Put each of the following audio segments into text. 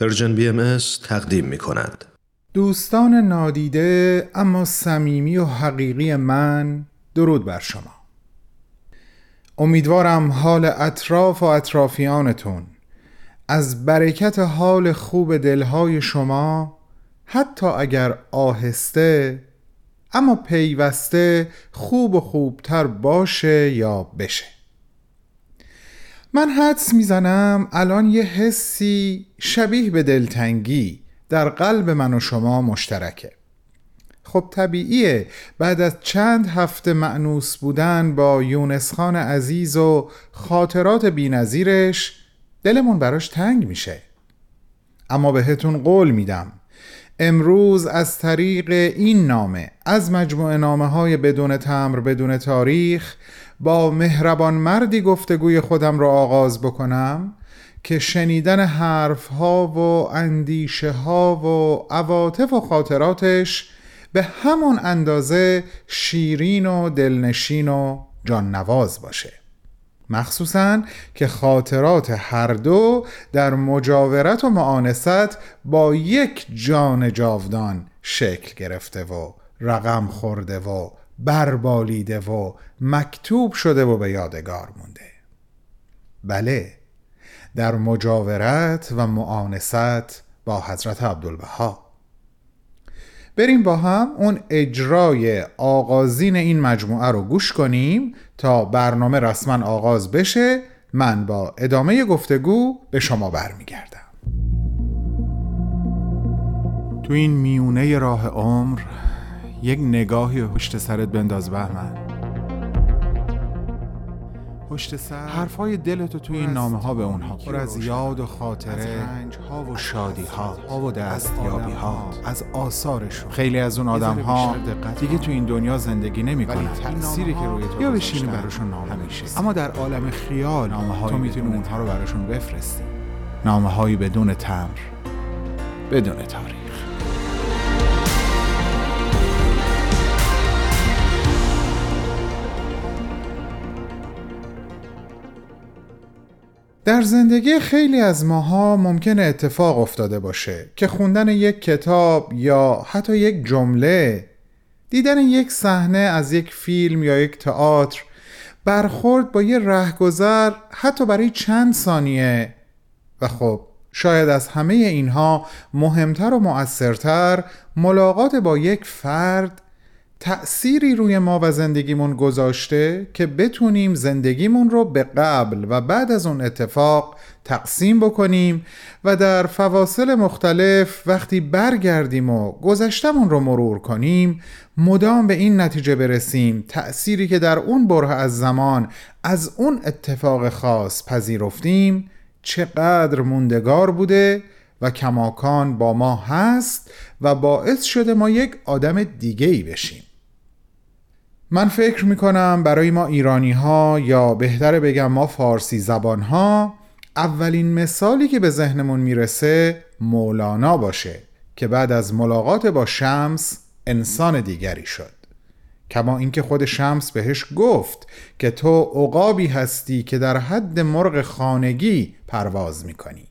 Persian BMS تقدیم می کند. دوستان نادیده اما صمیمی و حقیقی من درود بر شما امیدوارم حال اطراف و اطرافیانتون از برکت حال خوب دلهای شما حتی اگر آهسته اما پیوسته خوب و خوبتر باشه یا بشه من حدس می‌زنم الان یه حسی شبیه به دلتنگی در قلب من و شما مشترکه. خب طبیعیه. بعد از چند هفته معنوس بودن با یونس خان عزیز و خاطرات بینظیرش دلمون براش تنگ میشه. اما بهتون قول میدم. امروز از طریق این نامه از مجموعه نامه های بدون تمر بدون تاریخ با مهربان مردی گفتگوی خودم را آغاز بکنم که شنیدن حرف ها و اندیشه ها و عواطف و خاطراتش به همون اندازه شیرین و دلنشین و جان نواز باشه. مخصوصا که خاطرات هر دو در مجاورت و معانست با یک جان جاودان شکل گرفته و رقم خورده و بربالیده و مکتوب شده و به یادگار مونده. بله در مجاورت و معانست با حضرت عبدالبها. بریم با هم اون اجرای آغازین این مجموعه رو گوش کنیم تا برنامه رسما آغاز بشه. من با ادامه گفتگو به شما برمیگردم. تو این میونه راه عمر یک نگاهی پشت سرت بنداز بهمن. پشت سر حرفای دلتو توی این نامه ها به اونها پر از یاد و خاطره رنج ها و شادی ها و دستیابی ها از آثارشون. خیلی از اون آدم ها دیگه تو این دنیا زندگی نمی‌کنن. تأثیری که روی تو یا بشینی براشون نامه میشه اما در عالم خیال نامه تو می‌تونی اونها رو براشون بفرستی. نامه هایی بدون تمر بدون تاریخ. در زندگی خیلی از ماها ممکن اتفاق افتاده باشه که خوندن یک کتاب یا حتی یک جمله دیدن یک صحنه از یک فیلم یا یک تئاتر برخورد با یه رهگذر حتی برای چند ثانیه. و خب شاید از همه اینها مهمتر و مؤثرتر ملاقات با یک فرد تأثیری روی ما و زندگیمون گذاشته که بتونیم زندگیمون رو به قبل و بعد از اون اتفاق تقسیم بکنیم و در فواصل مختلف وقتی برگردیم و گذشتمون رو مرور کنیم مدام به این نتیجه برسیم تأثیری که در اون بره از زمان از اون اتفاق خاص پذیرفتیم چقدر موندگار بوده و کماکان با ما هست و باعث شده ما یک آدم دیگه ای بشیم. من فکر می‌کنم برای ما ایرانی ها یا بهتر بگم ما فارسی زبان ها اولین مثالی که به ذهنمون می‌رسه مولانا باشه که بعد از ملاقات با شمس انسان دیگری شد. کما اینکه خود شمس بهش گفت که تو عقابی هستی که در حد مرغ خانگی پرواز می‌کنی.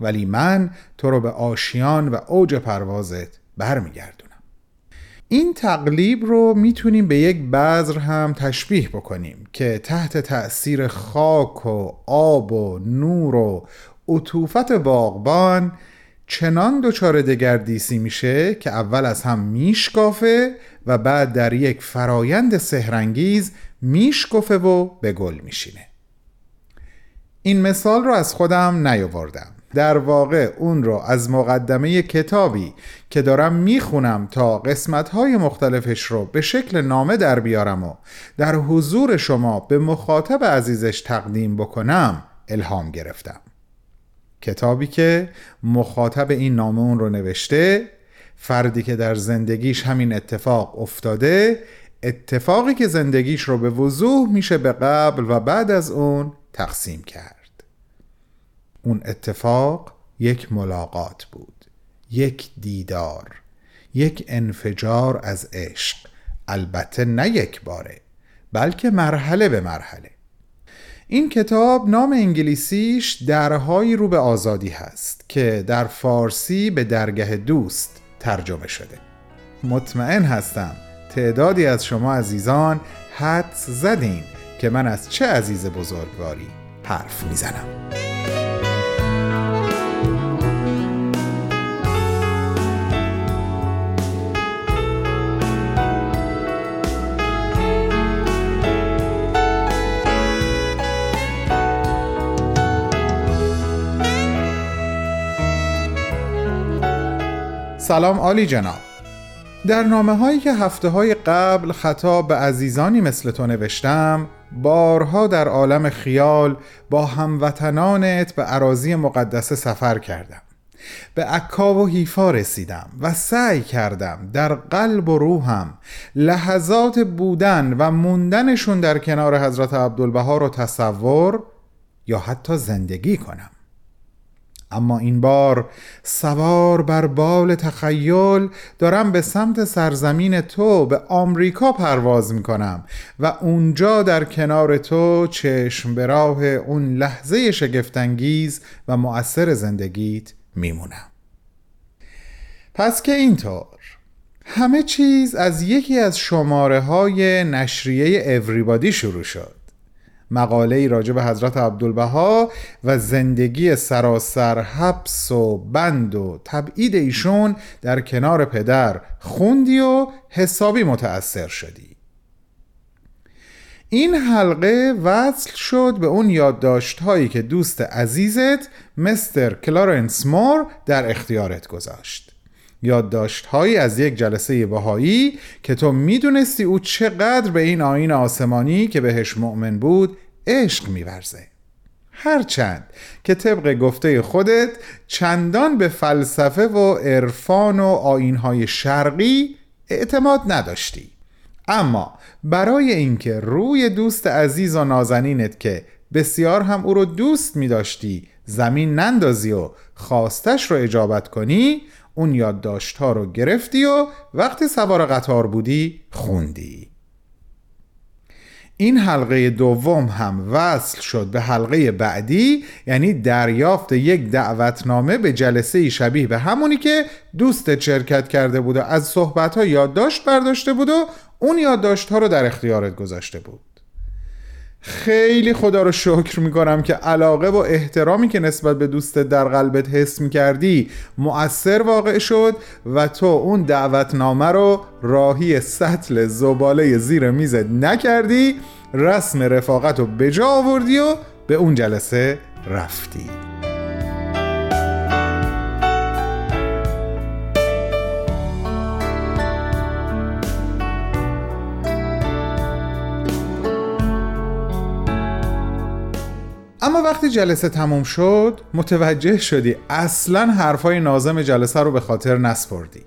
ولی من تو رو به آشیان و اوج پروازت برمیگردم این تقلیب رو می‌تونیم به یک بذر هم تشبیه بکنیم که تحت تأثیر خاک و آب و نور و عطوفت باغبان چنان دچار دگردیسی میشه که اول از هم میشکافه و بعد در یک فرایند سهرنگیز میشکفه و به گل میشینه. این مثال رو از خودم نیاوردم. در واقع اون رو از مقدمه کتابی که دارم می‌خونم تا قسمتهای مختلفش رو به شکل نامه در بیارم و در حضور شما به مخاطب عزیزش تقدیم بکنم الهام گرفتم. کتابی که مخاطب این نامه اون رو نوشته فردی که در زندگیش همین اتفاق افتاده اتفاقی که زندگیش رو به وضوح میشه به قبل و بعد از اون تقسیم کرد. اون اتفاق یک ملاقات بود یک دیدار یک انفجار از عشق. البته نه یک باره بلکه مرحله به مرحله. این کتاب نام انگلیسیش درهایی رو به آزادی هست که در فارسی به درگه دوست ترجمه شده. مطمئن هستم تعدادی از شما عزیزان حد زدین که من از چه عزیز بزرگواری حرف می‌زنم. سلام عالی جناب. در نامه هایی که هفته های قبل خطاب به عزیزانی مثل تو نوشتم بارها در عالم خیال با هموطنانت به عراضی مقدسه سفر کردم. به عکا و حیفا رسیدم و سعی کردم در قلب و روحم لحظات بودن و موندنشون در کنار حضرت عبدالبها رو تصور یا حتی زندگی کنم. اما این بار سوار بر بال تخیل دارم به سمت سرزمین تو به آمریکا پرواز می کنم و اونجا در کنار تو چشم به راه اون لحظه شگفتانگیز و مؤثر زندگیت میمونم. پس که اینطور. همه چیز از یکی از شماره های نشریه اوریبادی شروع شد. مقاله ای راجع به حضرت عبدالبها و زندگی سراسر حبس و بند و تبعید ایشون در کنار پدر خوندی و حسابی متأثر شدی. این حلقه وصل شد به اون یادداشت هایی که دوست عزیزت مستر کلارنس مور در اختیارت گذاشت. یادداشت هایی از یک جلسه بهایی که تو می‌دونستی او چقدر به این آین آسمانی که بهش مؤمن بود عشق میورزه. هرچند که طبق گفته خودت چندان به فلسفه و عرفان و آینهای شرقی اعتماد نداشتی. اما برای اینکه روی دوست عزیز و نازنینت که بسیار هم او رو دوست می داشتی زمین نندازی و خواستش رو اجابت کنی اون یادداشت ها رو گرفتی و وقتی سوار قطار بودی خوندی. این حلقه دوم هم وصل شد به حلقه بعدی یعنی دریافت یک دعوتنامه به جلسه شبیه به همونی که دوست شرکت کرده بود و از صحبت ها یادداشت برداشته بود و اون یادداشت ها رو در اختیارت گذاشته بود. خیلی خدا رو شکر می‌کنم که علاقه و احترامی که نسبت به دوستت در قلبت حس می‌کردی مؤثر واقع شد و تو اون دعوتنامه رو راهی سطل زباله زیر میزت نکردی رسم رفاقت رو به جا آوردی و به اون جلسه رفتی. اما وقتی جلسه تموم شد متوجه شدی اصلا حرفای نازم جلسه رو به خاطر نسپردی.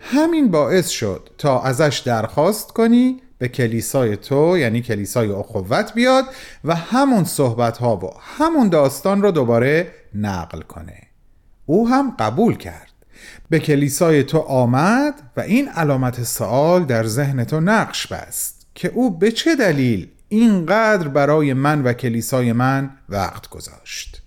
همین باعث شد تا ازش درخواست کنی به کلیسای تو یعنی کلیسای اخوت بیاد و همون صحبت ها و همون داستان رو دوباره نقل کنه. او هم قبول کرد. به کلیسای تو آمد و این علامت سوال در ذهن تو نقش بست که او به چه دلیل اینقدر برای من و کلیسای من وقت گذاشت.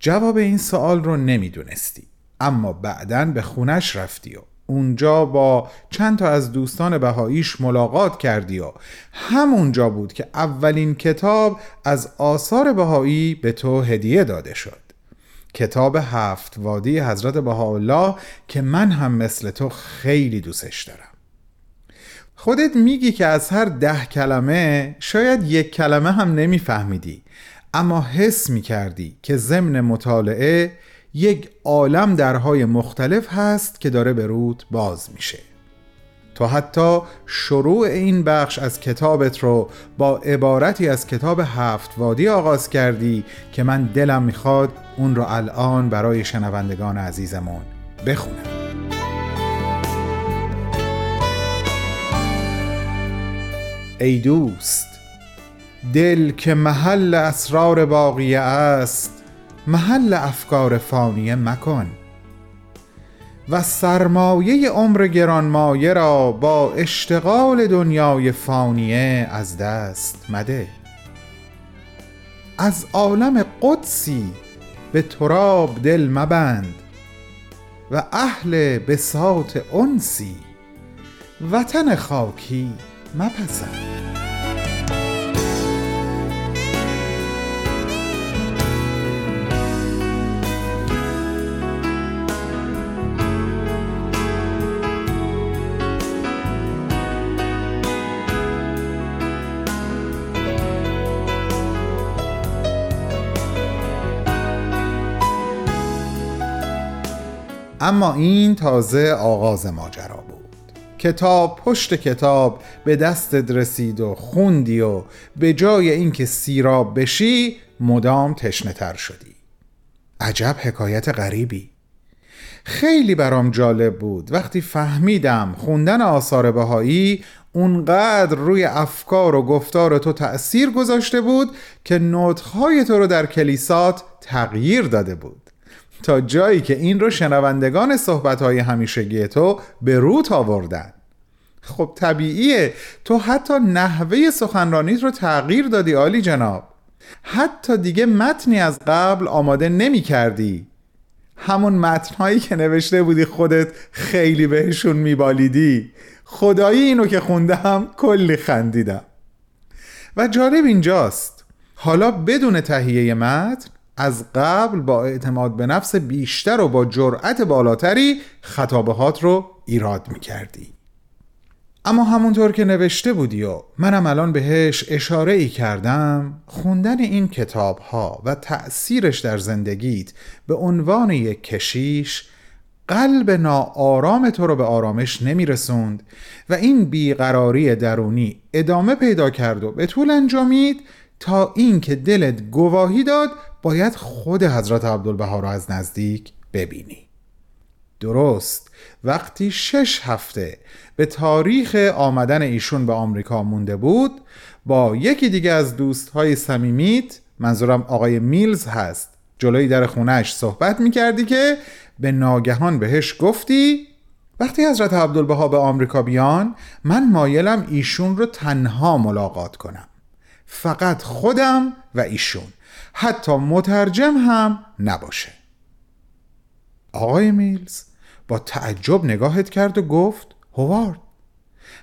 جواب این سوال رو نمی‌دونستی اما بعدا به خونش رفتی و اونجا با چند تا از دوستان بهاییش ملاقات کردی و همونجا بود که اولین کتاب از آثار بهایی به تو هدیه داده شد. کتاب هفت وادی حضرت بهاءالله که من هم مثل تو خیلی دوستش دارم. خودت میگی که از هر ده کلمه شاید یک کلمه هم نمیفهمیدی. اما حس می‌کردی که ضمن مطالعه یک عالم درهای مختلف هست که داره به رود باز میشه. تو حتی شروع این بخش از کتابت رو با عبارتی از کتاب هفت وادی آغاز کردی که من دلم می‌خواد اون رو الان برای شنوندگان عزیزمون بخونم. ای دوست دل که محل اسرار باقیه است محل افکار فانیه مکن. و سرمایه عمر گرانمایه را با اشتغال دنیای فانیه از دست مده. از عالم قدسی به تراب دل مبند و اهل بساط انسی وطن خاکی مپسند. اما این تازه آغاز ماجرا. کتاب پشت کتاب به دستت رسید و خوندی و به جای اینکه سیراب بشی مدام تشنه تر شدی. عجب حکایت غریبی. خیلی برام جالب بود. وقتی فهمیدم خوندن آثار بهایی اونقدر روی افکار و گفتار تو تأثیر گذاشته بود که نطخهای تو رو در کلیسات تغییر داده بود. تا جایی که این رو شنوندگان صحبتهای همیشگی تو به روت آوردن. خب طبیعیه. تو حتی نحوه سخنرانیت رو تغییر دادی عالی جناب. حتی دیگه متنی از قبل آماده نمی کردی همون متنهایی که نوشته بودی خودت خیلی بهشون میبالیدی. خدایی اینو که خوندم کلی خندیدم. و جالب اینجاست. حالا بدون تهیه متن از قبل با اعتماد به نفس بیشتر و با جرأت بالاتری خطابهات رو ایراد می کردی. اما همونطور که نوشته بودی و منم الان بهش اشاره ای کردم خوندن این کتاب ها و تأثیرش در زندگیت به عنوان یک کشیش قلب ناآرام تو رو به آرامش نمی رسوند و این بیقراری درونی ادامه پیدا کرد و به طول انجامید تا اینکه دلت گواهی داد باید خود حضرت عبدالبها را از نزدیک ببینی. درست. وقتی شش هفته به تاریخ آمدن ایشون به آمریکا مونده بود با یکی دیگه از دوستهای سمیمیت منظورم آقای میلز هست جلوی در خونش صحبت می‌کردی که به ناگهان بهش گفتی وقتی حضرت عبدالبها به آمریکا بیان من مایلم ایشون رو تنها ملاقات کنم. فقط خودم و ایشون. حتی مترجم هم نباشه. آقای میلز با تعجب نگاهت کرد و گفت هوارد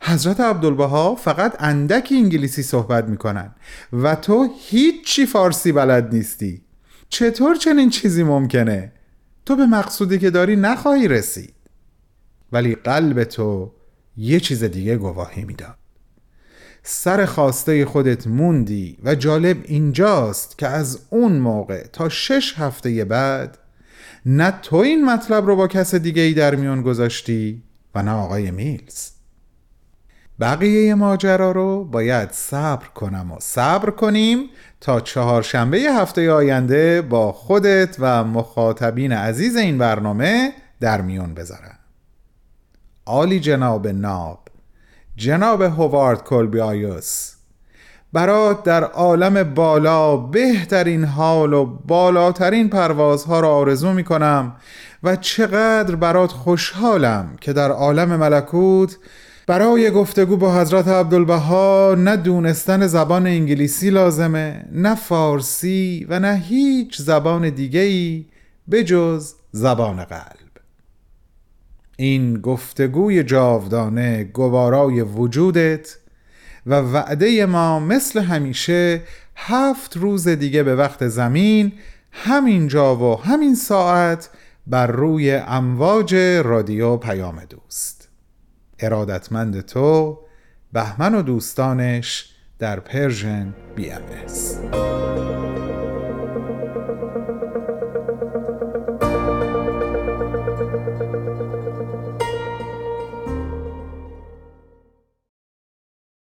حضرت عبدالبها فقط اندکی انگلیسی صحبت می‌کنن و تو هیچی فارسی بلد نیستی. چطور چنین چیزی ممکنه؟ تو به مقصودی که داری نخواهی رسید. ولی قلب تو یه چیز دیگه گواهی می‌داد. سر خواسته خودت موندی و جالب اینجاست که از اون موقع تا شش هفته بعد نه تو این مطلب رو با کس دیگه ای در میون گذاشتی و نه آقای میلز. بقیه ماجرا رو باید صبر کنم و صبر کنیم تا چهارشنبه هفته آینده با خودت و مخاطبین عزیز این برنامه در میون بذارم. عالی جناب ناب. جناب هوارد کلبی آیوس برات در عالم بالا بهترین حال و بالاترین پروازها را آرزو می کنم و چقدر برات خوشحالم که در عالم ملکوت برای گفتگو با حضرت عبدالبها نه دونستن زبان انگلیسی لازمه نه فارسی و نه هیچ زبان دیگهی بجز زبان قلب این گفتگوی جاودانه گوارای وجودت و وعده ما مثل همیشه هفت روز دیگه به وقت زمین همین جا و همین ساعت بر روی امواج رادیو پیام دوست. ارادتمند تو بهمن و دوستانش در Persian BMS